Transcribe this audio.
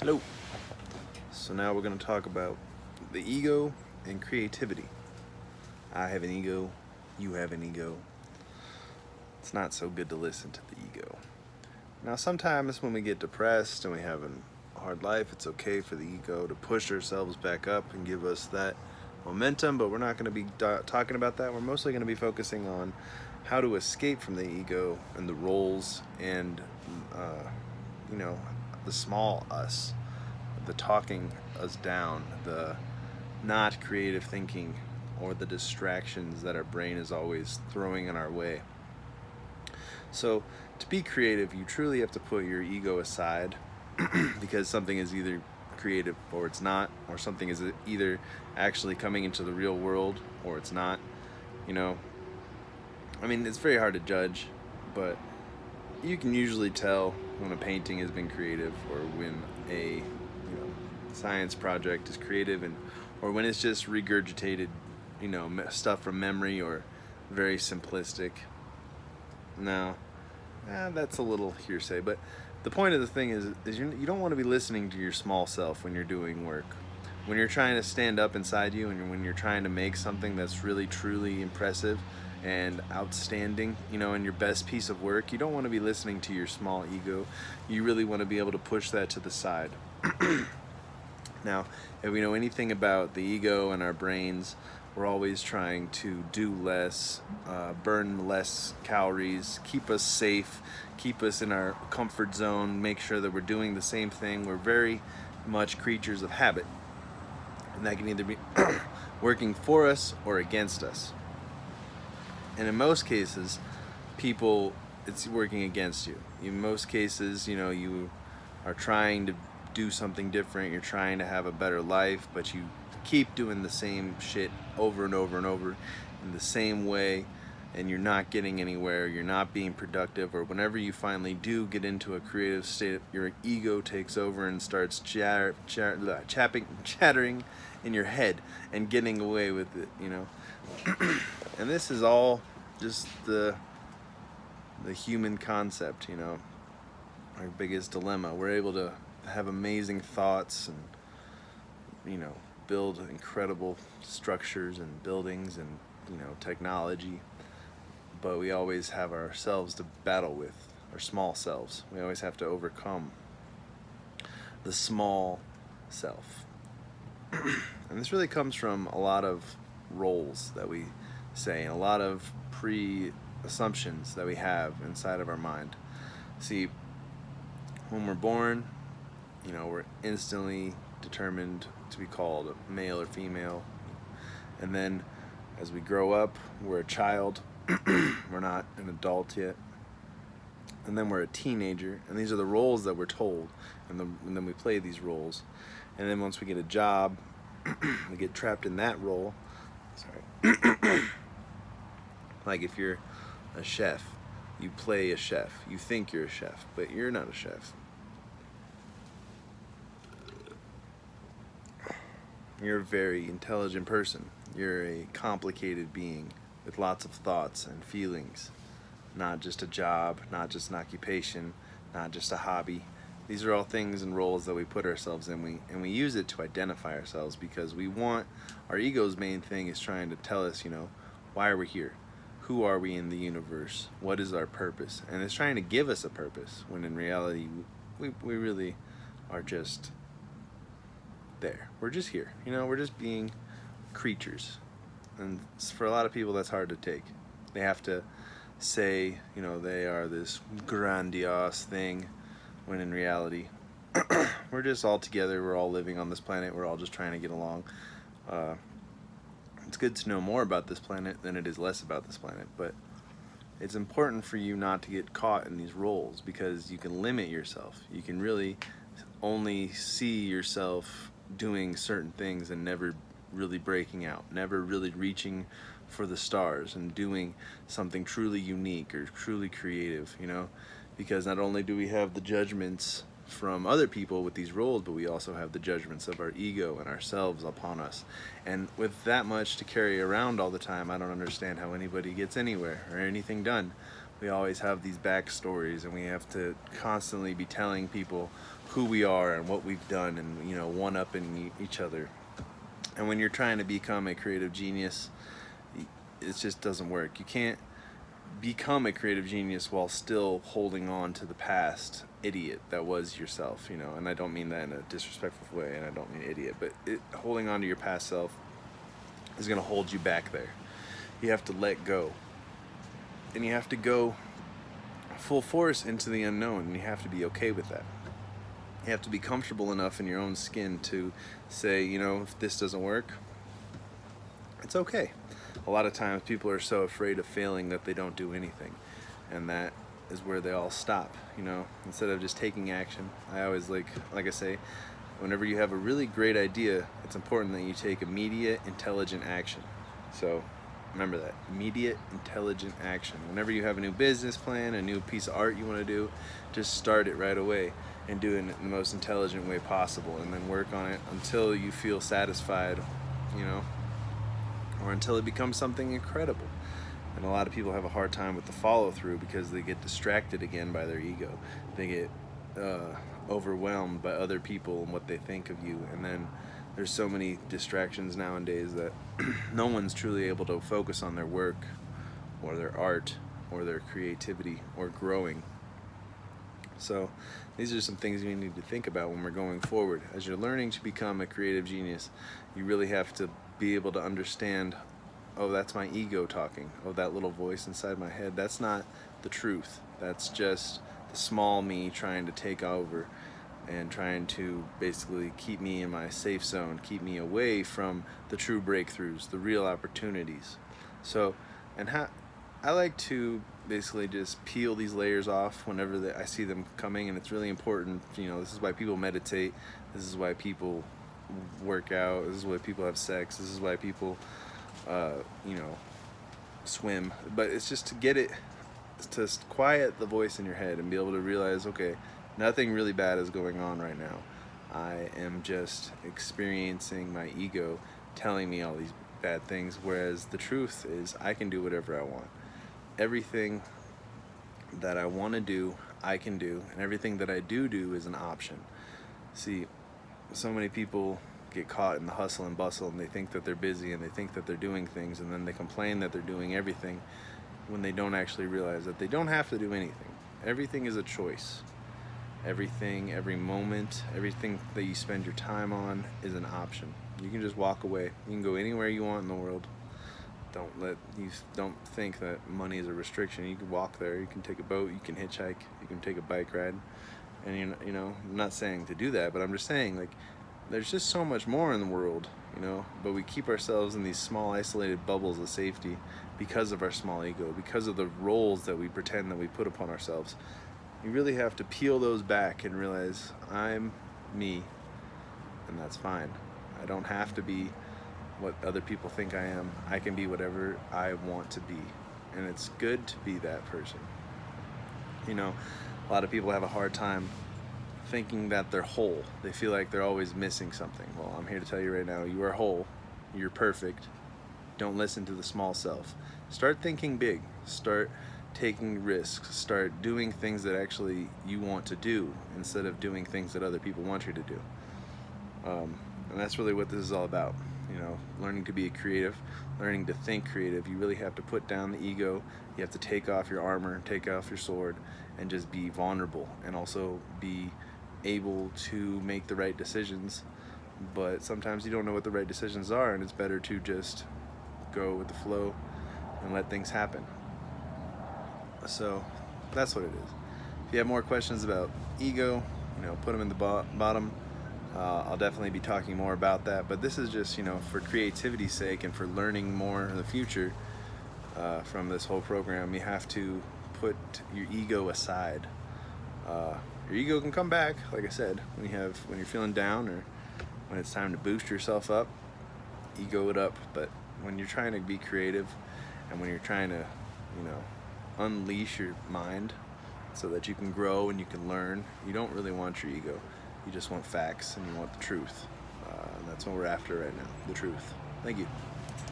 Hello. So now we're going to talk about the ego and creativity. I have an ego, you have an ego. It's not so good to listen to the ego. Now, sometimes when we get depressed and we have a hard life, it's okay for the ego to push ourselves back up and give us that momentum, but we're not going to be talking about that. We're mostly going to be focusing on how to escape from the ego and the roles and, uh, you know, the small us, the talking us down, the not creative thinking, or the distractions that our brain is always throwing in our way. So, to be creative, you truly have to put your ego aside because something is either creative or it's not, or something is either actually coming into the real world or it's not. You know, I mean, it's very hard to judge, but you can usually tell when a painting has been creative or when a you know science project is creative and or when it's just regurgitated you know stuff from memory or very simplistic. Now eh, that's a little hearsay but the point of the thing is, is you don't want to be listening to your small self when you're doing work. When you're trying to stand up inside you and when you're trying to make something that's really truly impressive and outstanding, you know, in your best piece of work, you don't want to be listening to your small ego. You really want to be able to push that to the side. now, if we know anything about the ego and our brains, we're always trying to do less, uh, burn less calories, keep us safe, keep us in our comfort zone, make sure that we're doing the same thing. We're very much creatures of habit. And that can either be working for us or against us and in most cases people it's working against you. In most cases you know you are trying to do something different you're trying to have a better life but you keep doing the same shit over and over and over in the same way and you're not getting anywhere you're not being productive or whenever you finally do get into a creative state your ego takes over and starts chatter, chatter, chapping, chattering in your head and getting away with it you know and this is all just the the human concept, you know, our biggest dilemma. We're able to have amazing thoughts and you know build incredible structures and buildings and you know technology, but we always have ourselves to battle with, our small selves. We always have to overcome the small self. and this really comes from a lot of roles that we say, and a lot of pre assumptions that we have inside of our mind. See, when we're born, you know, we're instantly determined to be called male or female. And then as we grow up, we're a child, we're not an adult yet. And then we're a teenager, and these are the roles that we're told, and, the, and then we play these roles. And then once we get a job, we get trapped in that role. Like if you're a chef, you play a chef. You think you're a chef, but you're not a chef. You're a very intelligent person. You're a complicated being with lots of thoughts and feelings. Not just a job, not just an occupation, not just a hobby. These are all things and roles that we put ourselves in. We and we use it to identify ourselves because we want our ego's main thing is trying to tell us, you know, why are we here? who are we in the universe? What is our purpose? And it's trying to give us a purpose when in reality we, we really are just there. We're just here. You know, we're just being creatures. And for a lot of people that's hard to take. They have to say, you know, they are this grandiose thing when in reality we're just all together, we're all living on this planet, we're all just trying to get along. Uh, it's good to know more about this planet than it is less about this planet, but it's important for you not to get caught in these roles because you can limit yourself. You can really only see yourself doing certain things and never really breaking out, never really reaching for the stars and doing something truly unique or truly creative, you know? Because not only do we have the judgments from other people with these roles, but we also have the judgments of our ego and ourselves upon us. And with that much to carry around all the time, I don't understand how anybody gets anywhere or anything done. we always have these backstories and we have to constantly be telling people who we are and what we've done and you know one up in each other and when you're trying to become a creative genius it just doesn't work you can't become a creative genius while still holding on to the past idiot that was yourself you know? And i don't mean that in a disrespectful way and i don't mean idiot but it, holding on to your past self is going to hold you back there. You have to let go. And you have to go full force into the unknown and you have to be okay with that. You have to be comfortable enough in your own skin to say you know if this doesn't work it's okay a lot of times people are so afraid of failing that they don't do anything. And that is where they all stop you know? Instead of just taking action i always like like i say whenever you have a really great idea it's important that you take immediate intelligent action. So remember that immediate intelligent action. Whenever you have a new business plan a new piece of art you want to do just start it right away and do it in the most intelligent way possible and then work on it until you feel satisfied you know or until it becomes something incredible. And a lot of people have a hard time with the follow through because they get distracted again by their ego. They get uh, overwhelmed by other people and what they think of you. And then there's so many distractions nowadays that no one's truly able to focus on their work or their art or their creativity or growing. So, these are some things you need to think about when we're going forward. As you're learning to become a creative genius, you really have to be able to understand oh that's my ego talking oh that little voice inside my head that's not the truth that's just the small me trying to take over and trying to basically keep me in my safe zone keep me away from the true breakthroughs the real opportunities so and how I like to basically just peel these layers off whenever I see them coming, and it's really important. You know, this is why people meditate. This is why people work out. This is why people have sex. This is why people, uh, you know, swim. But it's just to get it, to quiet the voice in your head and be able to realize, okay, nothing really bad is going on right now. I am just experiencing my ego telling me all these bad things, whereas the truth is I can do whatever I want. Everything that I want to do, I can do, and everything that I do do is an option. See, so many people get caught in the hustle and bustle and they think that they're busy and they think that they're doing things and then they complain that they're doing everything when they don't actually realize that they don't have to do anything. Everything is a choice. Everything, every moment, everything that you spend your time on is an option. You can just walk away. You can go anywhere you want in the world. Don't let you don't think that money is a restriction. You can walk there. You can take a boat. You can hitchhike. You can take a bike ride and you know, you know, I'm not saying to do that, but I'm just saying like there's just so much more in the world, you know, but we keep ourselves in these small isolated bubbles of safety because of our small ego, because of the roles that we pretend that we put upon ourselves. You really have to peel those back and realize I'm me and that's fine. I don't have to be what other people think I am. I can be whatever I want to be. And it's good to be that person. You know, a lot of people have a hard time thinking that they're whole. They feel like they're always missing something. Well, I'm here to tell you right now, you are whole. You're perfect. Don't listen to the small self. Start thinking big. Start taking risks. Start doing things that actually you want to do instead of doing things that other people want you to do. Um, and that's really what this is all about. You know, learning to be a creative, learning to think creative. You really have to put down the ego. You have to take off your armor, take off your sword, and just be vulnerable and also be able to make the right decisions but sometimes you don't know what the right decisions are and it's better to just go with the flow and let things happen so that's what it is if you have more questions about ego you know put them in the bo- bottom uh, I'll definitely be talking more about that but this is just you know for creativity's sake and for learning more in the future uh, from this whole program you have to put your ego aside. Uh, your ego can come back, like I said, when you have when you're feeling down or when it's time to boost yourself up. Ego it up, but when you're trying to be creative and when you're trying to, you know, unleash your mind so that you can grow and you can learn, you don't really want your ego. You just want facts and you want the truth. Uh, and that's what we're after right now the truth. Thank you.